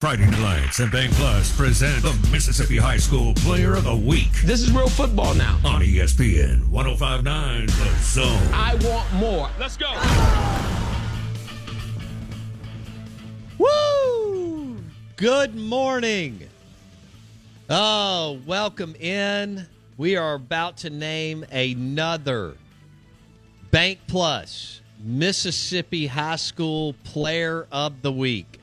Friday Nights and Bank Plus present the Mississippi High School Player of the Week This is real football now. on ESPN 1059 The Zone. I want more. Let's go. Woo! Good morning. Oh, welcome in. We are about to name another Bank Plus Mississippi High School Player of the Week.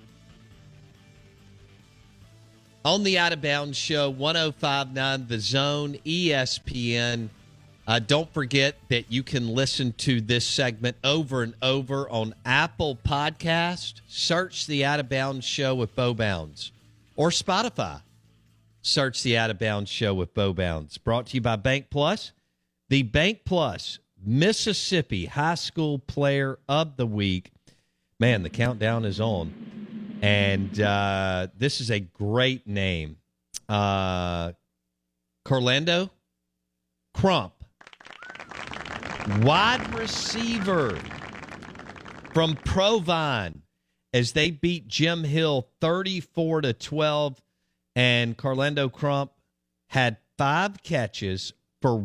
On the Out of Bounds Show, 1059 The Zone, ESPN. Uh, don't forget that you can listen to this segment over and over on Apple Podcast. Search the Out of Bounds Show with Bo Bounds or Spotify. Search the Out of Bounds Show with Bo Bounds. Brought to you by Bank Plus, the Bank Plus Mississippi High School Player of the Week. Man, the countdown is on. And uh, this is a great name. Uh, Crump, wide receiver from Provine, as they beat Jim Hill 34 to 12. And Carlando Crump had five catches for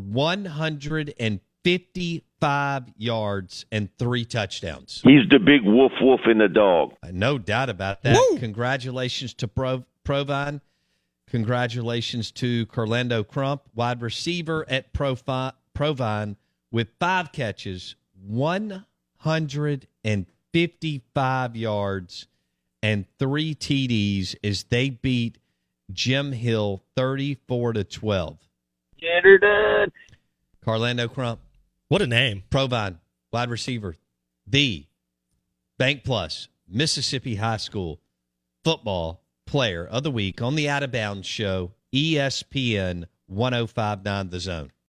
155 yards and three touchdowns. He's the big wolf wolf in the dog. Uh, no doubt about that. Congratulations to Pro- Provine. Congratulations to Carlando Crump, wide receiver at Profi- Provine, with five catches, 155 yards, and three TDs as they beat Jim Hill 34 to 12. Get her done. Carlando Crump, What a name. Provine, wide receiver, the Bank Plus Mississippi High School football player of the week on the Out of Bounds show, ESPN 1059 The Zone.